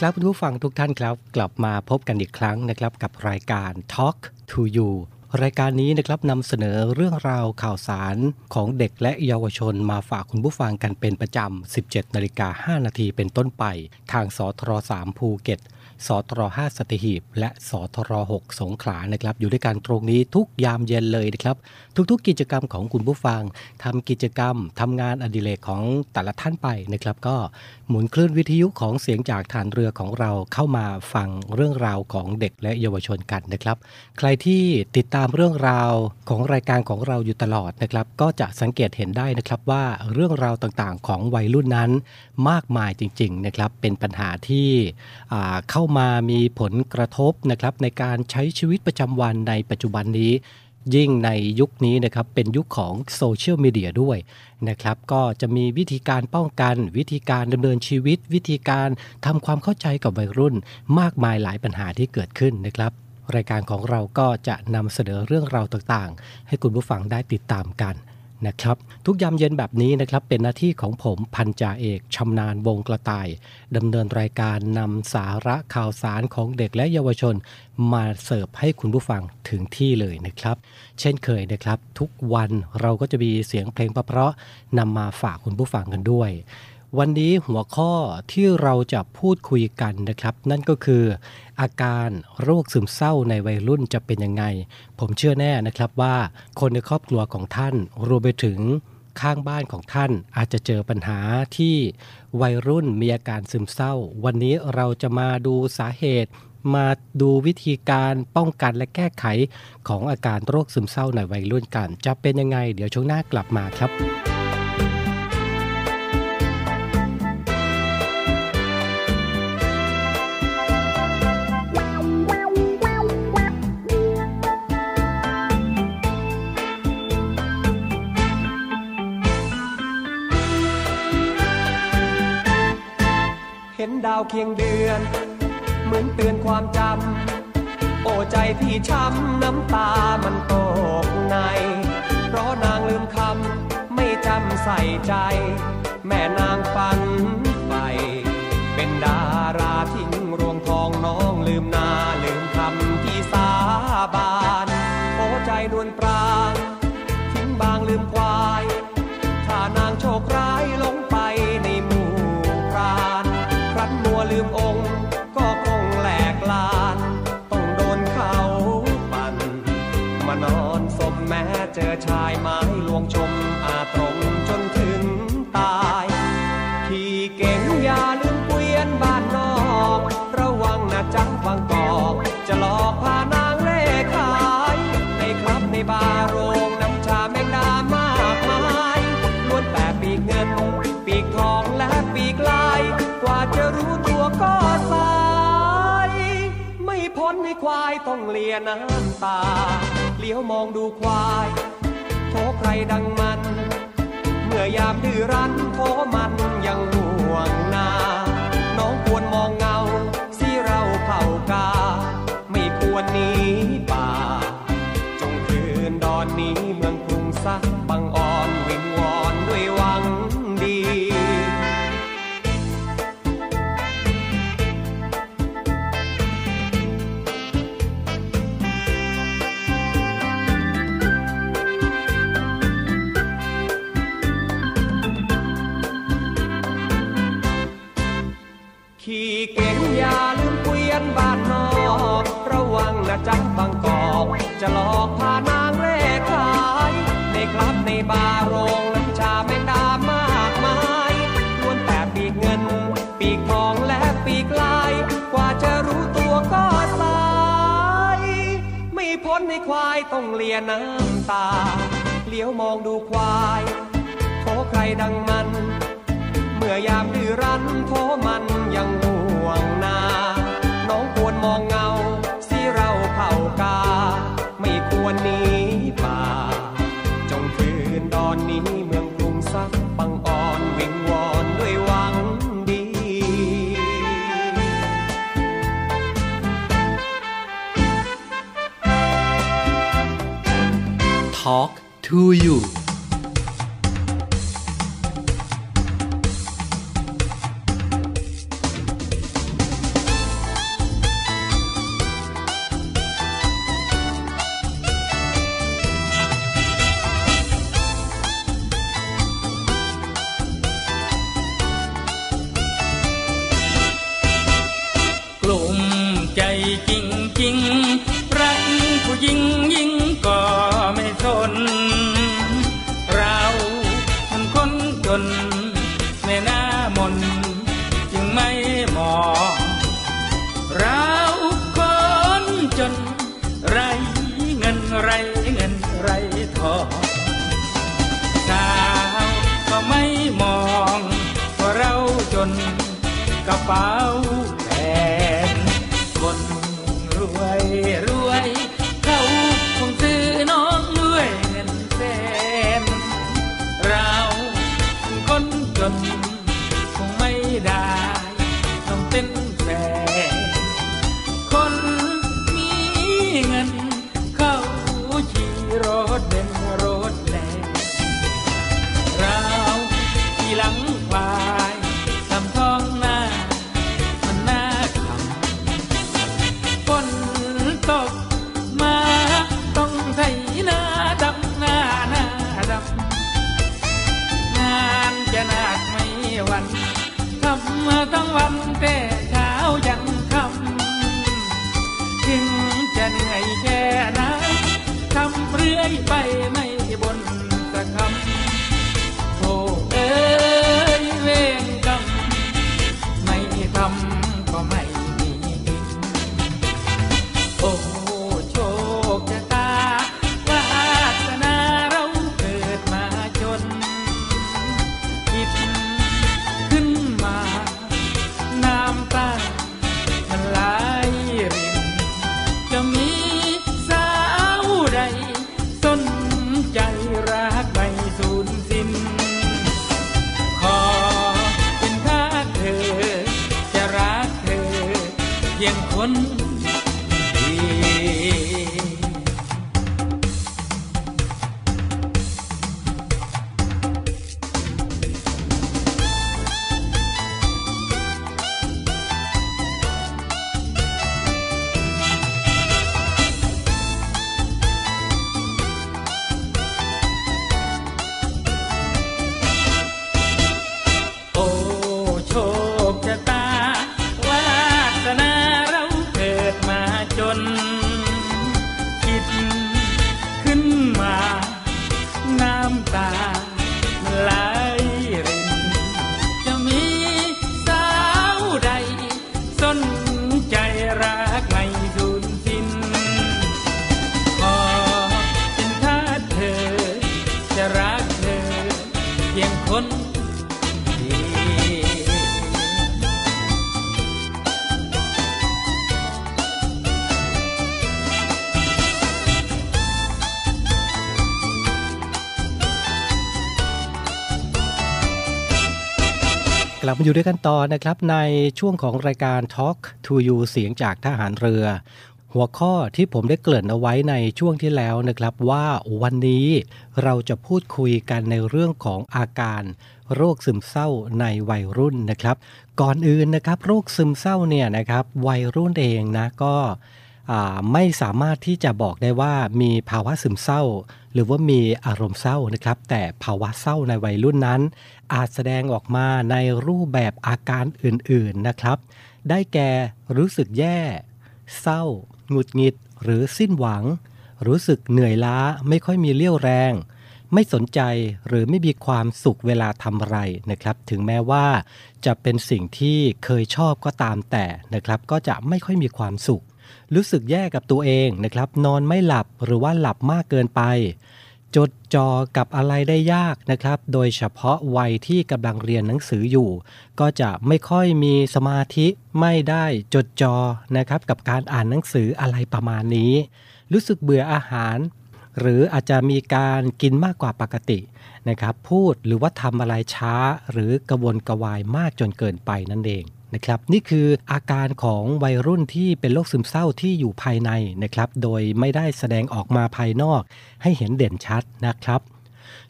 ดีครับคุณผู้ฟังทุกท่านครับ กลับมาพบกันอีกครั้งนะครับกับรายการ Talk to You รายการนี้นะครับนำเสนอเรื่องราวข่าวสารของเด็กและเยาวชนมาฝากคุณผู้ฟังกันเป็นประจำ 17นาฬิกา5นาทีเป็นต้นไป ทางสทร3ภูเก็ตสทร5สติหีบ และสทร6สงขลานะครับ อยู่ด้วยกันตรงนี้ทุกยามเย็นเลยนะครับ ทุกๆ กิจกรรมของคุณผู้ฟังทำกิจกรรมทำงานอดิเรกของแต่ละท่านไปนะครับ ก็ หมุนคลื่นวิทยุของเสียงจากฐานเรือของเราเข้ามาฟังเรื่องราวของเด็กและเยาวชนกันนะครับ ใครที่ติดตามเรื่องราวของรายการของเราอยู่ตลอดนะครับ ก็จะสังเกตเห็นได้นะครับว่าเรื่องราวต่างๆ ของวัยรุ่นนั้นมากมายจริงๆนะครับ เป็นปัญหาที่เข้ามามีผลกระทบนะครับในการใช้ชีวิตประจำวันในปัจจุบันนี้ยิ่งในยุคนี้นะครับเป็นยุคของโซเชียลมีเดียด้วย นะครับ ก็จะมีวิธีการป้องกัน วิธีการดำเนินชีวิต วิธีการทำความเข้าใจกับวัยรุ่น มากมายหลายปัญหาที่เกิดขึ้นนะครับรายการของเราก็จะนำเสนอเรื่องราวต่างๆ ให้คุณผู้ฟังได้ติดตามกัน นะครับ ทุกยามเย็นแบบนี้นะครับเป็นหน้าที่ของผมพันจ่าเอกชำนาญวงกระต่ายดำเนินรายการนำสาระข่าวสารของเด็กและเยาวชน มาเสิร์ฟให้คุณผู้ฟังถึงที่เลยนะครับ เช่นเคยนะครับ ทุกวันเราก็จะมีเสียงเพลงเพราะๆนำมาฝากคุณผู้ฟังกันด้วย วันนี้หัวข้อที่เราจะพูดคุยกันนะครับ นั่นก็คือ อาการโรคซึมเศร้าในวัยรุ่นจะเป็นยังไง ผมเชื่อแน่นะครับว่าคนในครอบครัวของท่านรวมไปถึงข้างบ้านของท่านอาจจะเจอปัญหาที่วัยรุ่นมีอาการซึมเศร้า วันนี้เราจะมาดูสาเหตุ มาดูวิธีการป้องกันและแก้ไขของอาการโรคซึมเศร้าในวัยรุ่นกัน จะเป็นยังไง เดี๋ยวช่วงหน้ากลับมาครับ เคียงเดือน เหมือนเตือนความจำ โอ้ใจพี่ช้ำน้ำตามันตกใน เพราะนางลืมคำไม่จำใส่ใจ เลียน้ำตา เลี้ยวมองดูควาย โทใครดังมัน เมื่อยามดื้อรั้นโทมัน ในควายต้องเลียน้ำตา เลี้ยวมองดูควายโทใครดังมัน เมื่อยามดื้อรั้นโทมันยังห่วงนา น้องควรมองเงาาเผากา ไม่ควรหนีป่ talk to you กลุ่มใจจริงจริงรักผู้หญิง ลับมาอยู่ด้วยกันต่อนะครับ ในช่วงของรายการ Talk to You เสียงจากทหารเรือ หัวข้อที่ผมได้เกริ่นเอาไว้ในช่วงที่แล้วนะครับ ว่าวันนี้เราจะพูดคุยกันในเรื่องของอาการโรคซึมเศร้าในวัยรุ่นนะครับ ก่อนอื่นนะครับ โรคซึมเศร้าเนี่ยนะครับ วัยรุ่นเองนะก็ ไม่สามารถที่จะบอกได้ว่ามีภาวะซึมเศร้า หรือว่ามีอารมณ์เศร้านะครับ แต่ภาวะเศร้าในวัยรุ่นนั้น อาจแสดงออกมาในรูปแบบอาการอื่นๆนะครับ ได้แก่รู้สึกแย่ เศร้า หงุดหงิด หรือสิ้นหวัง รู้สึกเหนื่อยล้าไม่ค่อยมีเรี่ยวแรง ไม่สนใจหรือไม่มีความสุขเวลาทำอะไรนะครับ ถึงแม้ว่าจะเป็นสิ่งที่เคยชอบก็ตามแต่นะครับ ก็จะไม่ค่อยมีความสุข รู้สึกแย่กับตัวเองนะครับ นอนไม่หลับหรือว่าหลับมากเกินไป จดจ่อกับอะไรได้ยากนะครับ โดยเฉพาะวัยที่กำลังเรียนหนังสืออยู่ ก็จะไม่ค่อยมีสมาธิไม่ได้จดจ่อนะครับกับการอ่านหนังสืออะไรประมาณนี้ รู้สึกเบื่ออาหาร หรืออาจจะมีการกินมากกว่าปกตินะครับ พูดหรือว่าทำอะไรช้าหรือกระวนกระวายมากจนเกินไปนั่นเอง นะครับนี่คืออาการของวัยรุ่นที่เป็นโรคซึมเศร้าที่อยู่ภายในนะครับโดยไม่ได้แสดงออกมาภายนอก ให้เห็นเด่นชัดนะครับ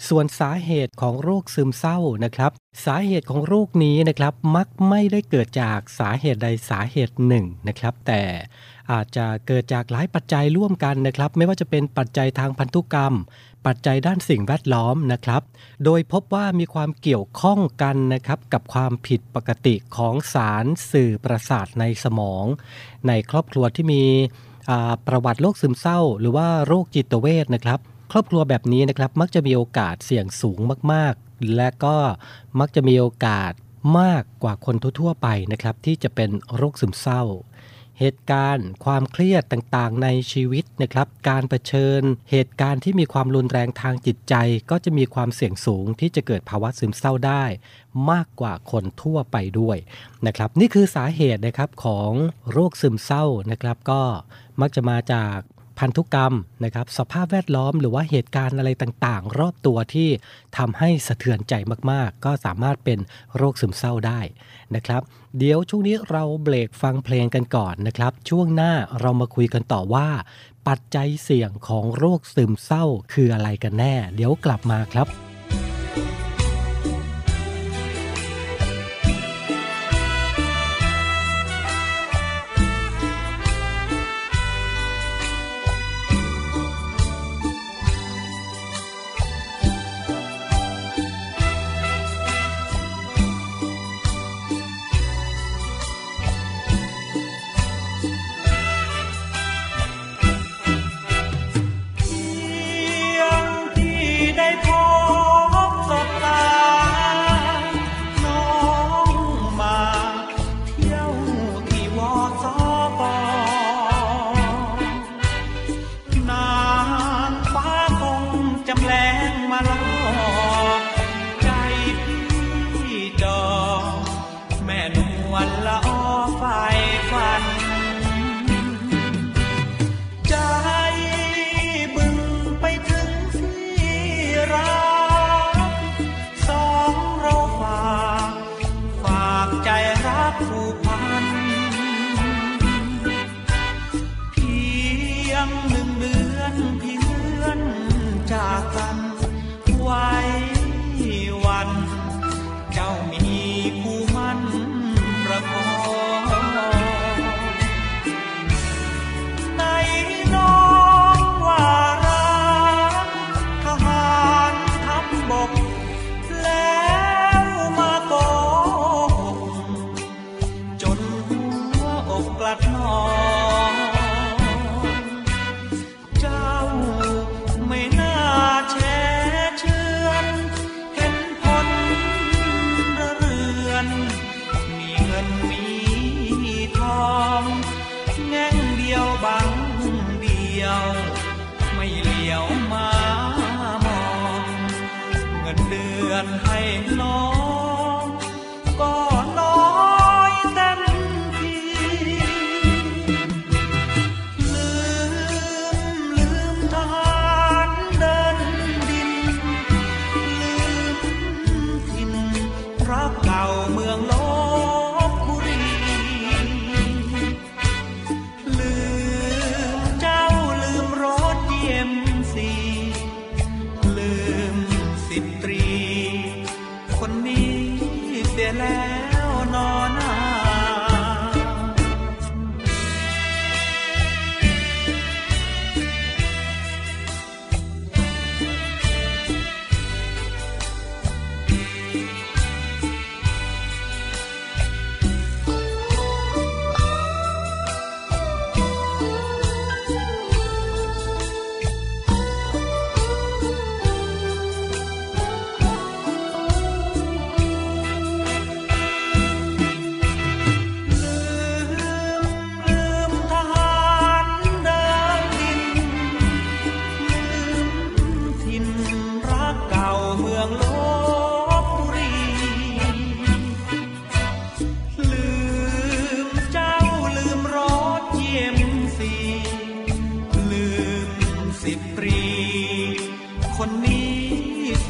ส่วนสาเหตุของโรคซึมเศร้านะครับ สาเหตุของโรคนี้นะครับมักไม่ได้เกิดจากสาเหตุใดสาเหตุหนึ่งนะครับ แต่อาจจะเกิดจากหลายปัจจัยร่วมกันนะครับ ไม่ว่าจะเป็นปัจจัยทางพันธุกรรม ปัจจัยด้านสิ่งแวดล้อมนะครับ โดยพบว่ามีความเกี่ยวข้องกันนะครับกับความผิดปกติของสารสื่อประสาทในสมอง ในครอบครัวที่มีประวัติโรคซึมเศร้า หรือว่าโรคจิตเวชนะครับ ครอบครัวแบบนี้นะครับ มักจะมีโอกาสเสี่ยงสูงมาก ๆ และก็มักจะมีโอกาสมากกว่าคนทั่วๆไปนะครับ ที่จะเป็นโรคซึมเศร้า เหตุการณ์ ความเครียดต่างๆ ในชีวิตนะครับ การเผชิญ เหตุการณ์ที่มีความรุนแรงทางจิตใจ ก็จะมีความเสี่ยงสูงที่จะเกิดภาวะซึมเศร้าได้ มากกว่าคนทั่วไปด้วยนะครับ นี่คือสาเหตุนะครับของโรคซึมเศร้านะครับ ก็มักจะมาจาก พันธุกรรมนะครับสภาพแวดล้อมหรือว่าเหตุการณ์อะไรต่างๆ รอบตัวที่ทำให้สะเทือนใจมากๆ ก็สามารถเป็นโรคซึมเศร้าได้นะครับ เดี๋ยวช่วงนี้เราเบรกฟังเพลงกันก่อนนะครับ ช่วงหน้าเรามาคุยกันต่อว่า ปัจจัยเสี่ยงของโรคซึมเศร้าคืออะไรกันแน่ เดี๋ยวกลับมาครับ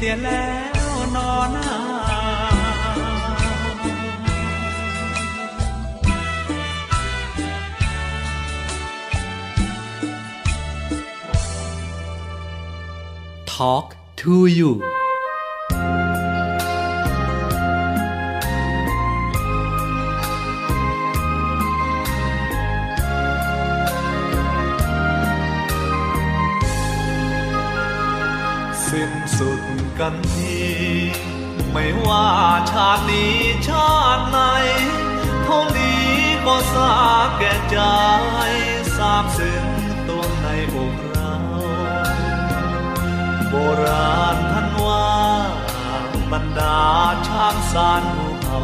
สียแล้วนอนหน้า Talk to you าตินี้ชาติไหนเท่านี้ก็สาแก่ใจทราบซึ้งตัวในอกเรา โบราณท่านว่าบรรดาช้างสารภูเขา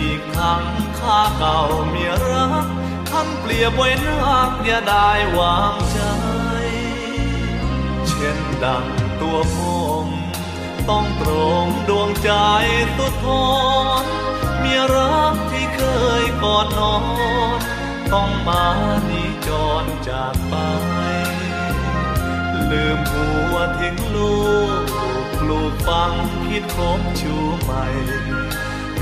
อีกทั้งข้าเก่าเมียรักท่านเปรียบไว้นักอย่าได้วางใจ เช่นดังตัวผม ต้องตรงดวงใจตุดทนเมียรักที่เคยกอดนอน ต้องมานีจรจากไป ลืมหัวทิ้งลูกปลูกฟังคิดคบชูใหม่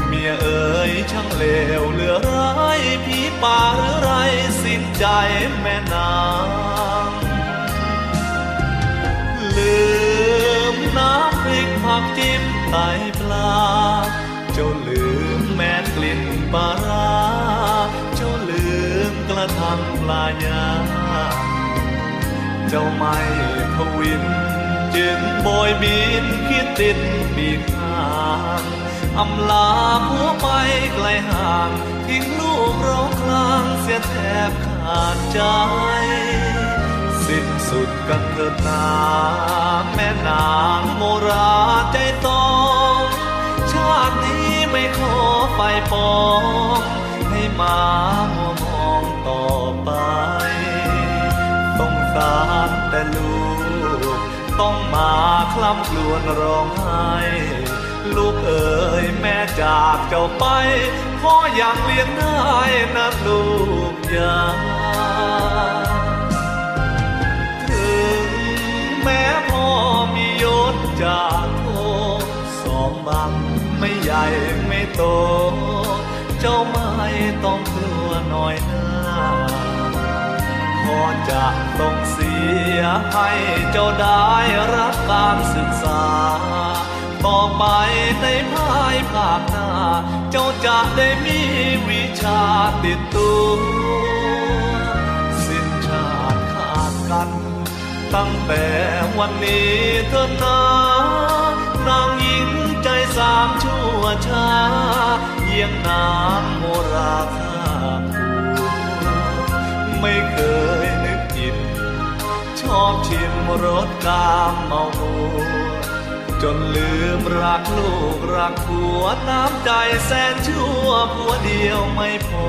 เมียเอ๋ยช่างเลวเหลือร้ายผีป่าหรือไรสิ้นใจแม่นา ลืมน้ำพริกผักจิ้มไตปลาจ้าลืมแม่กลิ่นปลาร้าจ้าลืมกระทั่งปลายาเจ้าไม่ทวินจึงโบยบินคิดติดปีกหางอำลาผัวไปไกลห่างทิ้งลูกร้องคลางเสียแทบขาดใจ สุดกันเถิดนาแม่นางโมราใจตองชาตินี้ไม่ขอไปปองให้มามัวมองต่อไปต้องสารแต่ลูก ต้องมาคลำกลวนร้องไห้ลูกเอ๋ยแม่จากเจ้าไปพ่อยังเลี้ยงได้นะลูกยา จากโทสองบังไม่ใหญ่ไม่โต เจ้าไม่ต้องกลัวน้อยหน้าพอจะต้องเสียให้เจ้าได้รับการศึกษา ต่อไปในภายภาคหน้า เจ้าจะได้มีวิชาติดตัว ตั้งแต่วันนี้เถิดนานางหญิงใจสามชั่วช้าเยี่ยงน้ำโมราคาผูไม่เคยนึกผิดชอบชิมรสกามเมาหัวจนลืมรักลูกรักผัวน้ำใจแสนชั่วผัวเดียวไม่พอ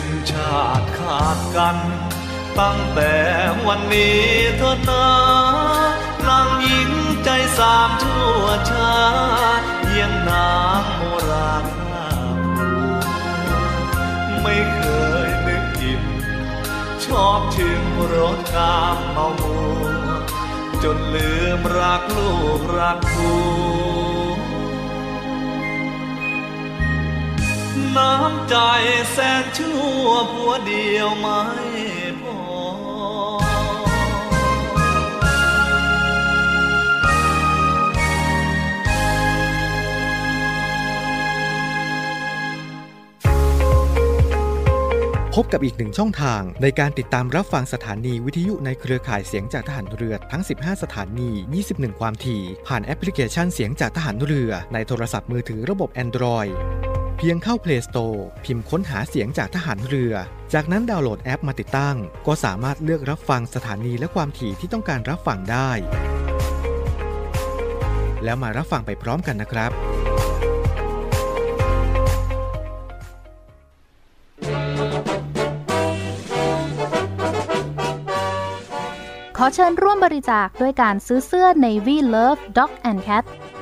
สิ้นชาติขาดกัน ตั้งแต่วันนี้เถิดนานางหญิงใจสามชั่วชาเยี่ยงนางโมราคาไม่เคยนึกอิ่มชอบชิมรสกามเมามัวจนลืมรักลูกรักผัว น้ำใจแสนชั่วผัวเดียวไม่พอ พบกับอีกหนึ่งช่องทางในการติดตามรับฟังสถานีวิทยุในเครือข่ายเสียงจากทหารเรือทั้ง 15 สถานี 21 ความถี่ ผ่านแอปพลิเคชันเสียงจากทหารเรือในโทรศัพท์มือถือระบบ Android เพียงเข้า Play Store พิมพ์ค้นหาเสียงจากทหารเรือ จากนั้นดาวน์โหลดแอปมาติดตั้ง ก็สามารถเลือกรับฟังสถานีและความถี่ที่ต้องการรับฟังได้ แล้วมารับฟังไปพร้อมกันนะครับขอเชิญร่วมบริจาคด้วยการซื้อเสื้อ Navy Love Dog and Cat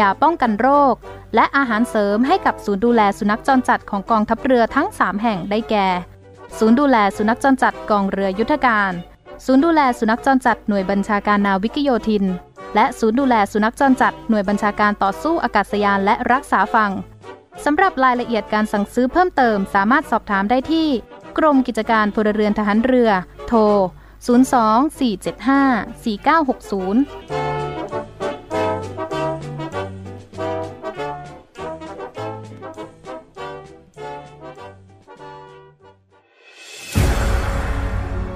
ยาป้องกันโรค และอาหารเสริมให้กับศูนย์ดูแลสุนัขจรจัดของกองทัพเรือทั้ง 3 แห่งได้แก่ ศูนย์ดูแลสุนัขจรจัดกองเรือยุทธการ ศูนย์ดูแลสุนัขจรจัดหน่วยบัญชาการนาวิกโยธิน และศูนย์ดูแลสุนัขจรจัดหน่วยบัญชาการต่อสู้อากาศยานและรักษาฝั่งสำหรับรายละเอียดการสั่งซื้อเพิ่มเติมสามารถสอบถามได้ที่ กรมกิจการพลเรือนทหารเรือ โทร 024754960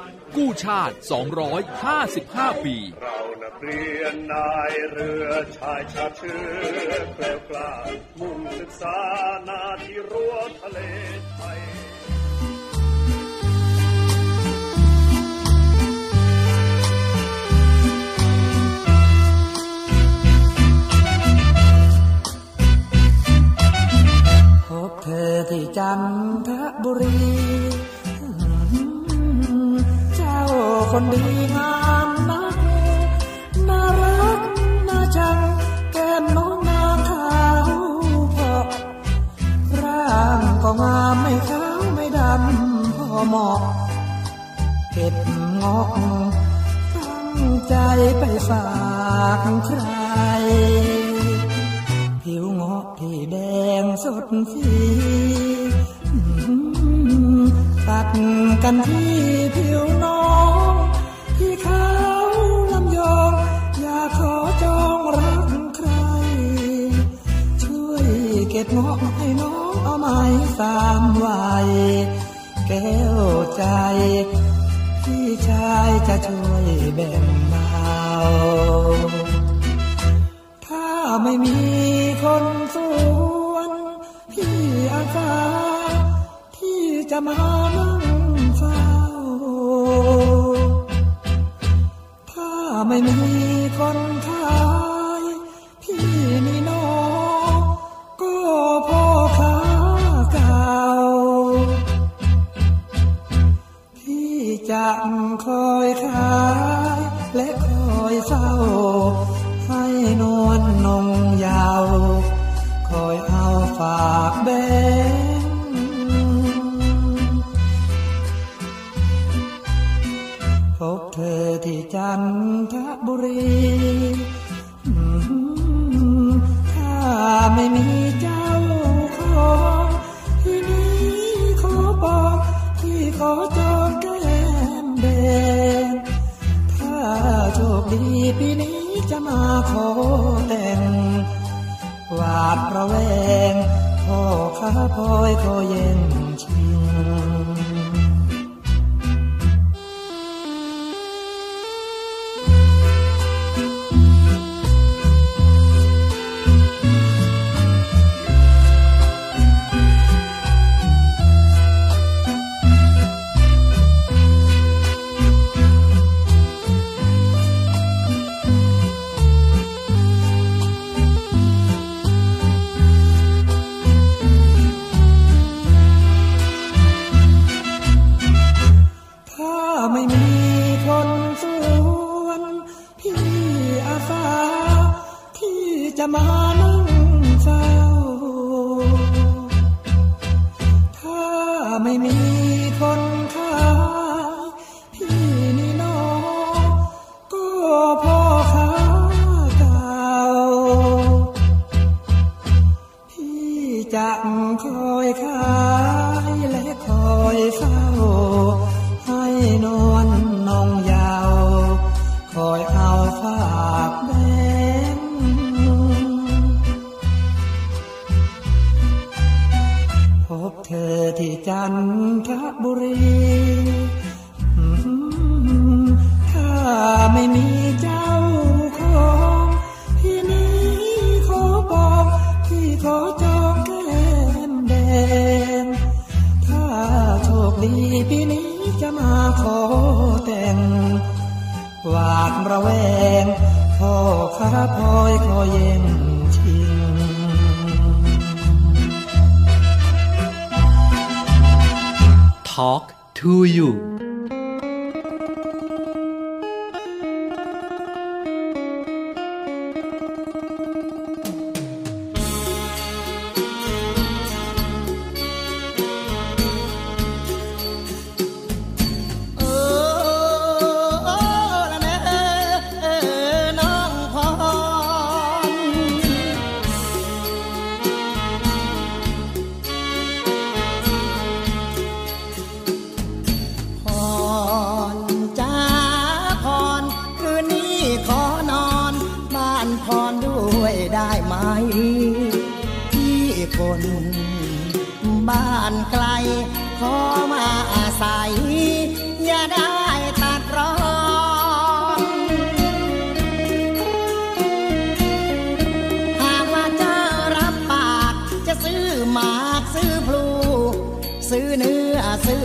กู้ชาติ 255 ปี เรานักเรียนนายเรือชายชาติเชื้อแกล้วกล้ามุ่งศึกษานาที่รั้วทะเลไทยพบเธอที่จันทบุรี คนดีงามนักน่ารักน่าจังแก้มน้องนาขาวพอร่างก็งามไม่ขาวไม่ดำพอเหมาะเก็บงอกตั้งใจไปฝากใคร ผิวงอกที่แดงสดสี ตัดกันที่ผิวน้องที่เขาลำยองอยากขอจองรักใคร ช่วยเก็บงอกให้น้องเอาไม้สามวัยแก้วใจพี่ชายจะช่วยแบ่งเบาถ้าไม่มีคน มานั่งเฝ้า ถ้าไม่มีคน จันทบุรีถ้าไม่มีเจ้าของที่นี้ขอบอกที่ขอจองแก้มแดงถ้าโชคดีปีนี้จะมาขอแต่งหวาดระแวงพ่อข้าพลอยขอเย็นชิง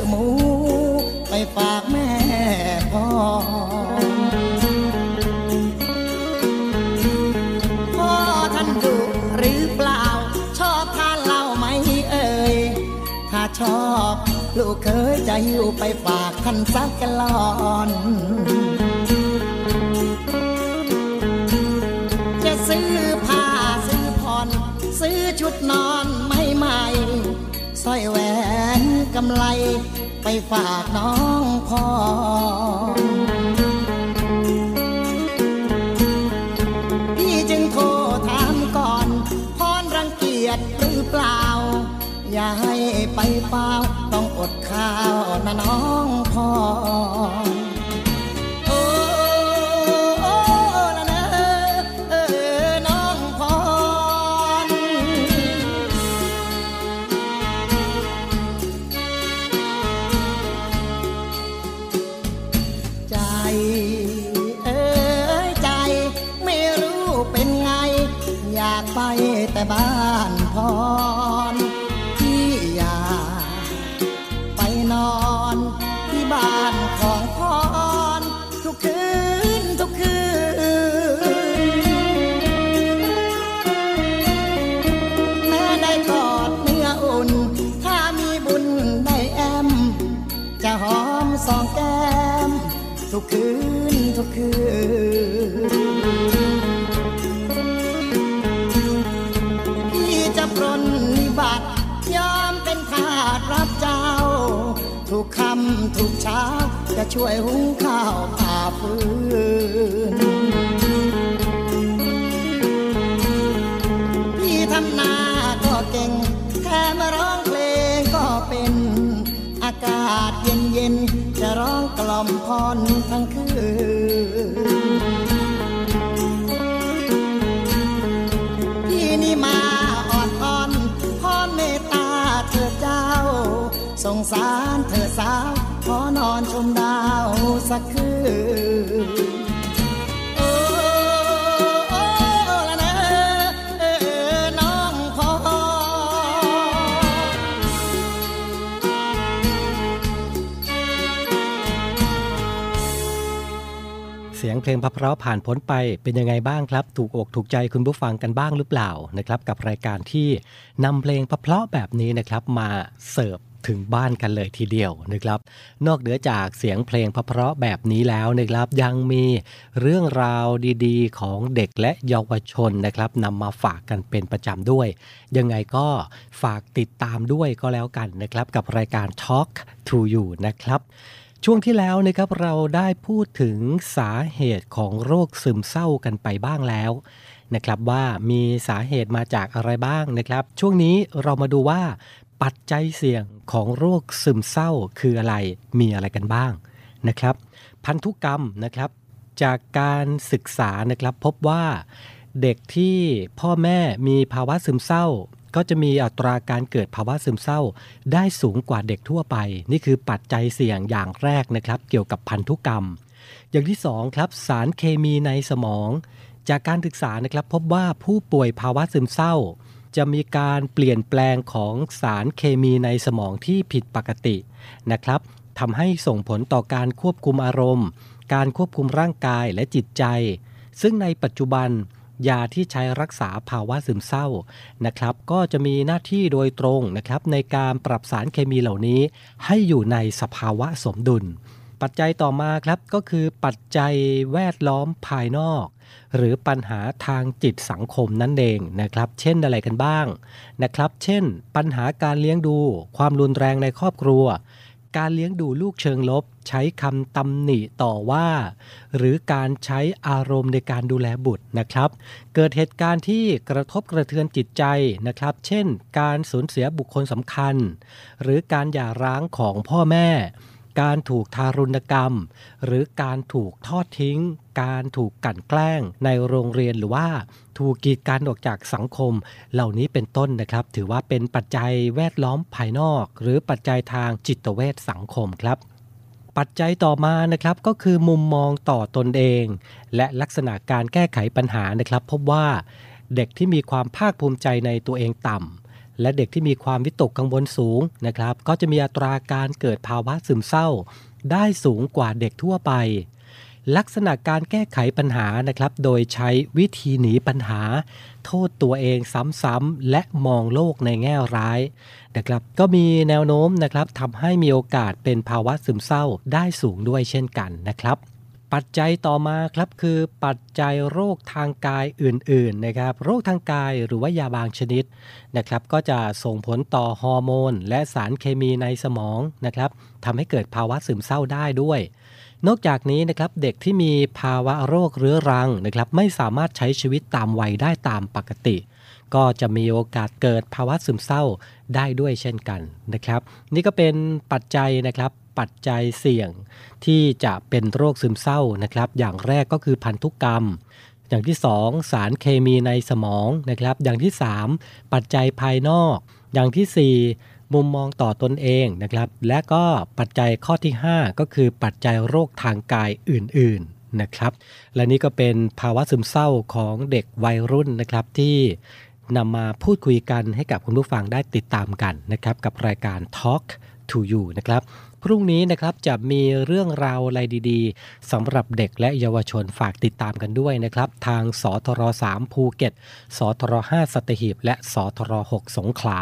หมู ไปฝากแม่พ่อพ่อท่านดุหรือเปล่า ชอบทานเหล้าไหมเอ่ย ถ้าชอบ ลูกเคยจะหิวไปฝากท่านสักกะลอนจะซื้อผ้าซื้อผ่อนซื้อชุดนอนไม่ใหม่สร้อยแหวนกำไล ไปฝากน้องพ่อพี่จึงโทรถามก่อนพรรังเกียจหรือเปล่า อย่าให้ไปเปล่าต้องอดข้าวนะน้องพ่อาสรับเจ้า ทุกคำทุกเช้าจะช่วยหุงข้าวผ่าฟืนพี่ทำนาก็เก่ง แค่มาร้องเพลงก็เป็น อากาศเย็นเย็นจะร้องกล่อมพรทั้งคืน สงสารเธอสาว ขอนอนชมดาวสักคืนเสียงเพลงพะเพราะผ่านพ้นไปเป็นยังไงบ้างครับ ถูกอกถูกใจคุณผู้ฟังกันบ้างหรือเปล่านะครับ กับรายการที่นำเพลงพะเพราะแบบนี้นะครับ มาเสิร์ฟ ถึงบ้านกันเลยทีเดียวนะครับ นอกเหนือจากเสียงเพลงเพราะๆแบบนี้แล้วนะครับยังมีเรื่องราวดีๆ ของเด็กและเยาวชนนะครับนำมาฝากกันเป็นประจำด้วย ยังไงก็ฝากติดตามด้วยก็แล้วกันนะครับกับรายการ Talk to You นะครับช่วงที่แล้วนะครับเราได้พูดถึงสาเหตุของโรคซึมเศร้ากันไปบ้างแล้วนะครับว่ามีสาเหตุมาจากอะไรบ้างนะครับ ช่วงนี้เรามาดูว่า ปัจจัยเสี่ยงของโรคซึมเศร้าคืออะไรมีอะไรกันบ้างนะครับ พันธุกรรมนะครับ จากการศึกษานะครับพบว่าเด็กที่พ่อแม่มีภาวะซึมเศร้า ก็จะมีอัตราการเกิดภาวะซึมเศร้า ได้สูงกว่าเด็กทั่วไป นี่คือปัจจัยเสี่ยงอย่างแรกนะครับ เกี่ยวกับพันธุกรรม อย่างที่สองครับสารเคมีในสมอง จากการศึกษานะครับพบว่าผู้ป่วยภาวะซึมเศร้า จะมีการเปลี่ยนแปลงของสารเคมีในสมองที่ผิดปกตินะครับทำให้ส่งผลต่อการควบคุมอารมณ์ การควบคุมร่างกายและจิตใจ ซึ่งในปัจจุบันยาที่ใช้รักษาภาวะซึมเศร้านะครับ ก็จะมีหน้าที่โดยตรงนะครับ ในการปรับสารเคมีเหล่านี้ ให้อยู่ในสภาวะสมดุล ปัจจัยต่อมาครับก็คือปัจจัยแวดล้อมภายนอก หรือปัญหาทางจิตสังคมนั่นเองนะครับ เช่นอะไรกันบ้างนะครับ เช่น ปัญหาการเลี้ยงดู ความรุนแรงในครอบครัว การเลี้ยงดูลูกเชิงลบ ใช้คำตำหนิต่อว่า หรือการใช้อารมณ์ในการดูแลบุตรนะครับ เกิดเหตุการณ์ที่กระทบกระเทือนจิตใจนะครับ เช่น การสูญเสียบุคคลสำคัญ หรือการหย่าร้างของพ่อแม่การถูกทารุณกรรม หรือการถูกทอดทิ้ง การถูกกลั่นแกล้งในโรงเรียนหรือว่าถูกกีดกันออกจากสังคม เหล่านี้เป็นต้นนะครับ ถือว่าเป็นปัจจัยแวดล้อมภายนอก หรือปัจจัยทางจิตเวชสังคมครับปัจจัยต่อมานะครับก็คือมุมมองต่อตนเอง และลักษณะการแก้ไขปัญหานะครับ พบว่าเด็กที่มีความภาคภูมิใจในตัวเองต่ำและเด็กที่มีความวิตกกังวลสูงนะครับ ก็จะมีอัตราการเกิดภาวะซึมเศร้า ได้สูงกว่าเด็กทั่วไป ลักษณะการแก้ไขปัญหานะครับ โดยใช้วิธีหนีปัญหา โทษตัวเองซ้ำๆและมองโลกในแง่ร้ายนะครับ ก็มีแนวโน้มนะครับทำให้มีโอกาสเป็นภาวะซึมเศร้าได้สูงด้วยเช่นกันนะครับปัจจัยต่อมาครับคือปัจจัยโรคทางกายอื่นๆนะครับโรคทางกายหรือว่ายาบางชนิดนะครับก็จะส่งผลต่อฮอร์โมน และสารเคมีในสมองนะครับทำให้เกิดภาวะซึมเศร้าได้ด้วย นอกจากนี้นะครับเด็กที่มีภาวะโรคเรื้อรังนะครับไม่สามารถใช้ชีวิตตามวัยได้ตามปกติ ก็จะมีโอกาสเกิดภาวะซึมเศร้าได้ด้วยเช่นกันนะครับ นี่ก็เป็นปัจจัยนะครับปัจจัยเสี่ยงที่จะเป็นโรคซึมเศร้านะครับ อย่างแรกก็คือพันธุกรรม อย่างที่ 2 สารเคมีในสมองนะครับ อย่างที่ 3 ปัจจัยภายนอก อย่างที่ 4 มุมมองต่อตนเองนะครับ และก็ปัจจัยข้อที่ 5 ก็คือปัจจัยโรคทางกายอื่นๆนะครับ และนี่ก็เป็นภาวะซึมเศร้าของเด็กวัยรุ่นนะครับที่นำมาพูดคุยกันให้กับคุณผู้ฟังได้ติดตามกันนะครับ กับรายการ Talk to You นะครับ พรุ่งนี้นะครับจะมีเรื่องราวอะไรดีๆสำหรับเด็กและเยาวชนฝากติดตามกันด้วยนะครับ ทางสทร3ภูเก็ต สทร5สัตหีบและสทร6สงขลา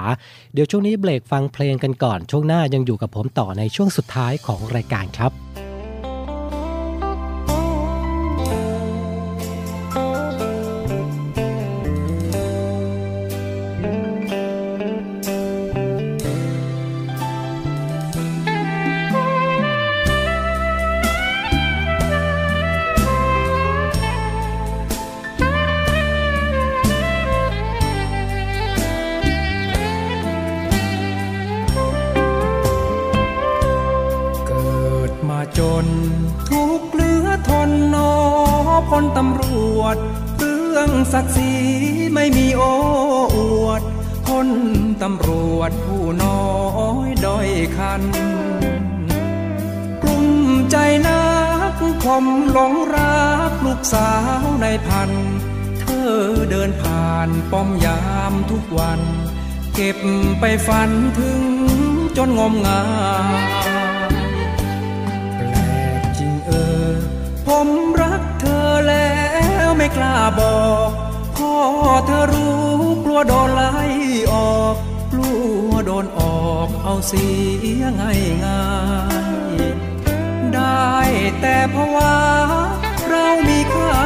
เดี๋ยวช่วงนี้เบรกฟังเพลงกันก่อน ช่วงหน้ายังอยู่กับผมต่อในช่วงสุดท้ายของรายการครับ ศักดิ์ศรีไม่มีโอ้อวดพลตำรวจผู้น้อยด้อยคัน กลุ่มใจนักคมหลงรักลูกสาวในพัน เธอเดินผ่านป้อมยามทุกวัน เก็บไปฝันถึงจนงมงายแปลกจริงเออผมรักเธอแล้วไม่กล้าบอก เธอรู้กลัวโดนไล่ออกกลัวโดนออกเอาเสียง่ายง่ายได้แต่เพราะว่าเรามีค่า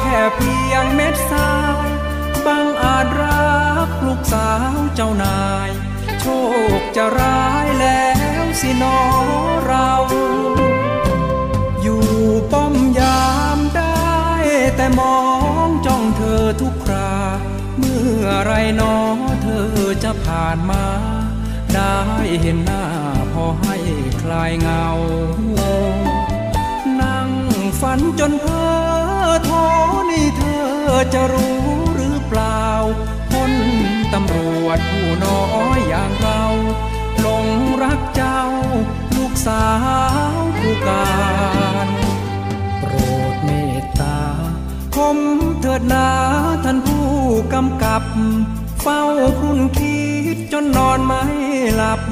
แค่เพียงเม็ดทรายบังอาจรักลูกสาวเจ้านาย โชคจะร้ายแล้วสินอเรา อยู่ป้อมยามได้แต่มอง อไรหนอเธอจะผ่านมา ได้เห็นหน้าพอให้คลายเงา นั่งฝันจนเพ้อท้อนี่เธอจะรู้หรือเปล่าพ้นตำรวจผู้น้อยอย่างเราหลงรักเจ้า ลูกสาวผู้การ มเถิดนาท่านผู้กำกับ เฝ้าครุ่นคิดจนนอนไม่หลับ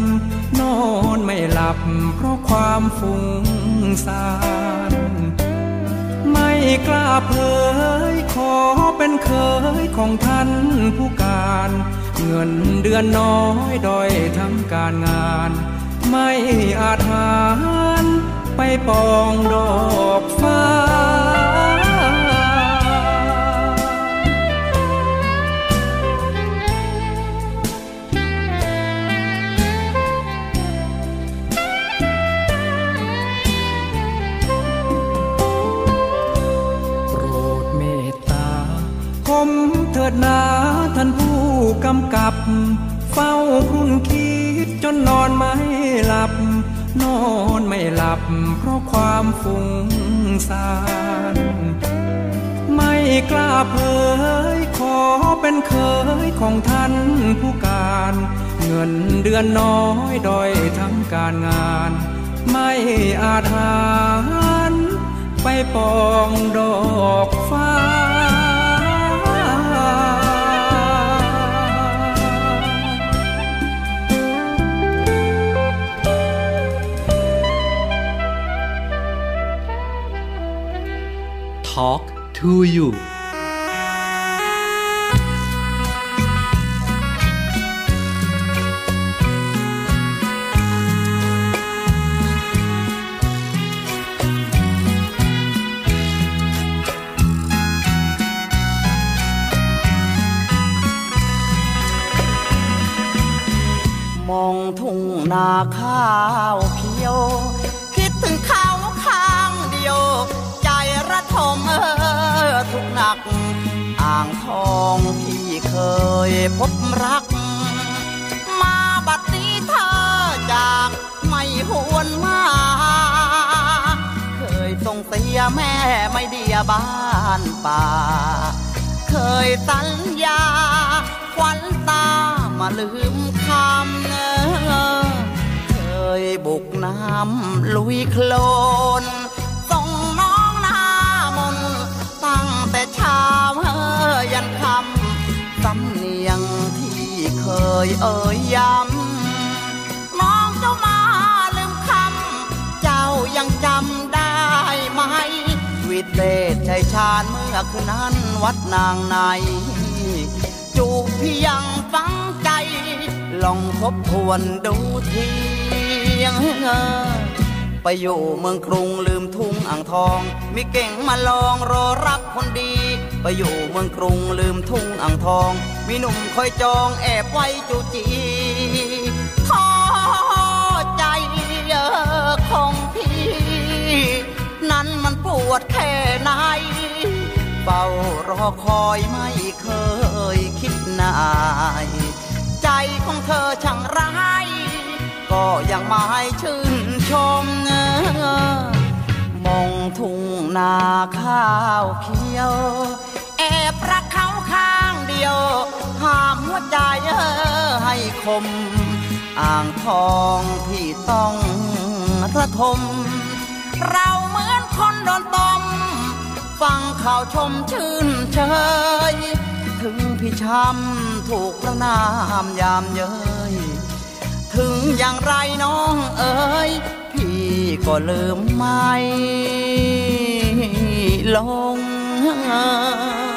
นอนไม่หลับ เพราะความฟุ้งซ่านไม่กล้าเผยขอเป็นเคยของท่านผู้การ เงินเดือนน้อยด้อยทั้งการงาน ไม่อาจหารไปปองดอกฟ้าับเพราะความฟุ้งซ่าน ไม่กล้าเผยขอเป็นเคยของท่านผู้การ เงินเดือนน้อยดอยทั้งการงาน ไม่อาจหารไปปองดอกฟ้า Talk to You มองทุ่งนาข้าวางทองที่เคยพบรัก มาบัดนี้เธอจากไม่หวนมา เคยส่งเสียแม่ไม่เดียบ้านป่า เคยสัญญาควันตามาลืมคำเนอเคยบุกน้ำลุยโคลน ยเอ่ยย้ำน้องเจ้ามาลืมคำ เจ้ายังจำได้ไหม วิเศษชัยชาญเมื่อคืนนั้นวัดนางใน จูบพี่ยังฟังใจ ลองทบทวนดูทียงไปอยู่เมืองกรุงลืมทุ่งอ่างทอง มีเก่งมาลองรอรับคนดี ไปอยู่เมืองกรุงลืมทุ่งอ่างทอง มีหนุ่มคอยจองแอบไว้จูจีท้อใจเออของพี่ นั้นมันปวดแค่ไหนเฝ้ารอคอยไม่เคยคิดนาย ใจของเธอช่างร้าย ก็ยังไม่ชื่นชมเนอมองทุ่งนาข้าวเขียว บรักเขาข้างเดียว ห้ามหัวใจเออให้คม อ่างทองพี่ต้องระทม เราเหมือนคนโดนต้ม ฟังข่าวชมชื่นเชย ถึงพี่ช้ำถูกประนามยามเย้ย ถึงอย่างไรน้องเอ๋ย พี่ก็ลืมไม่ลงม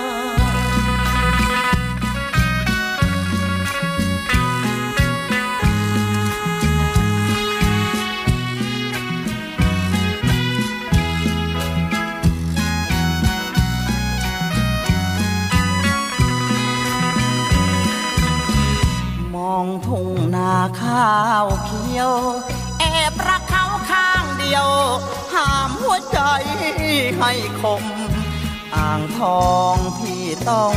องทุ่งนาข้าวเขียว แอบรักเขาข้างเดียว ห้ามหัวใจให้คม อ่างทองพี่ต้อง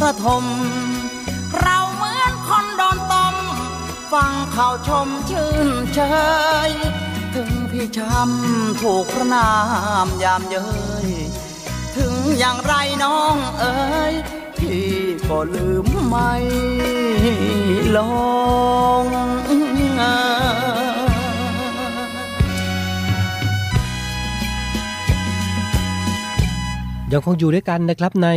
ระทม เราเหมือนคนโดนต้มฟังข่าวชมชื่นเชย ถึงพี่ช้ำถูกพระนามยามเย้ย ถึงอย่างไรน้องเอ๋ยพี่ ก็ลืมไม่ลงยังคงอยู่ด้วยกันนะครับใน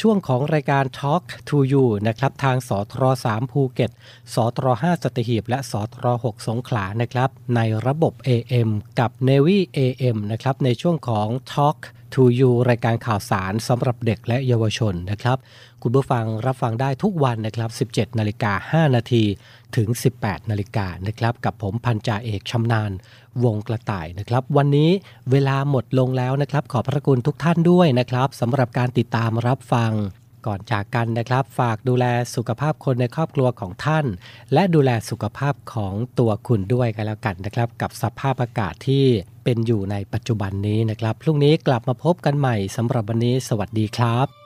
ช่วงของรายการ Talk to You นะครับทางสทร3ภูเก็ตสทร5สตีหีบ และสทร6สงขลานะครับในระบบ AM กับ Navy AM นะครับในช่วงของ Talk to You รายการข่าวสารสำหรับเด็กและเยาวชนนะครับ คุณผู้ฟังรับฟังได้ทุกวันนะครับ 17 นาฬิกา 5 นาทีถึง 18 นาฬิกานะครับ กับผมพันจ่าเอกชำนาญวงกระต่ายนะครับ วันนี้เวลาหมดลงแล้วนะครับ ขอบพระคุณทุกท่านด้วยนะครับสำหรับการติดตามรับฟังก่อนจากกันนะครับ ฝากดูแลสุขภาพคนในครอบครัวของท่าน และดูแลสุขภาพของตัวคุณด้วยกันแล้วกันนะครับ กับสภาพอากาศที่ เป็นอยู่ในปัจจุบันนี้นะครับ พรุ่งนี้กลับมาพบกันใหม่สำหรับวันนี้ สวัสดีครับ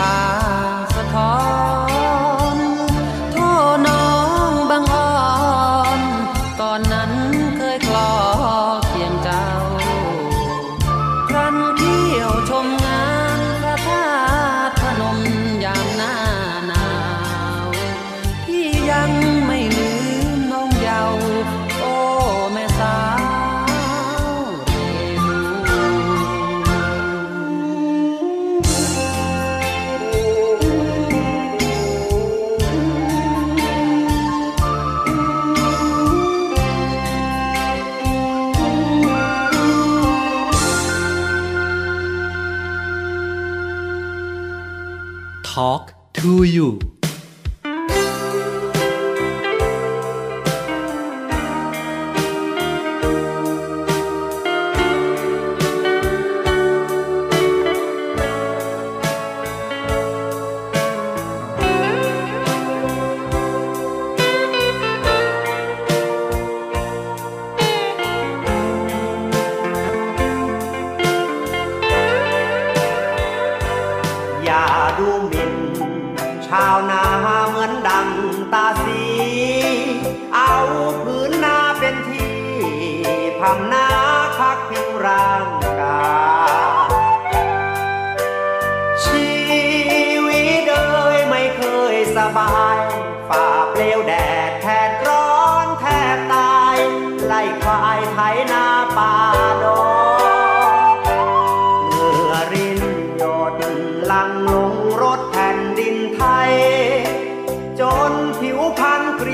high.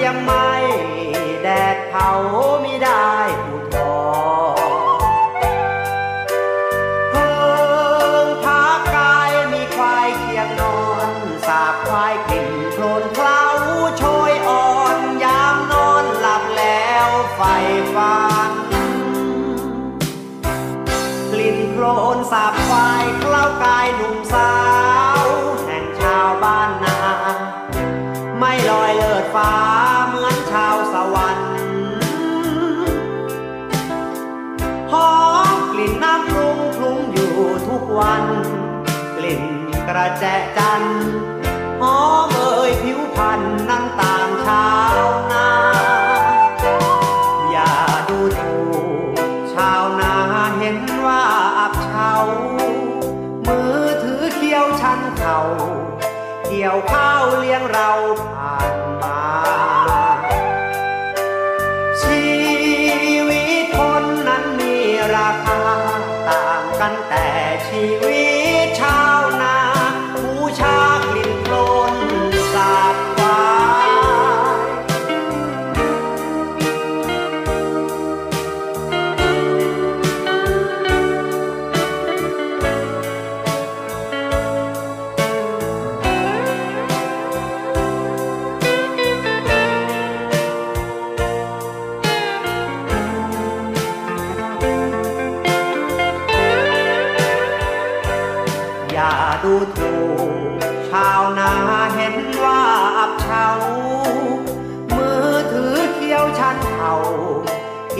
ยังไม่แดดเผา that.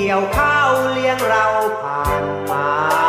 กี่ยวข้าวเลี้ยงเราผ่านมา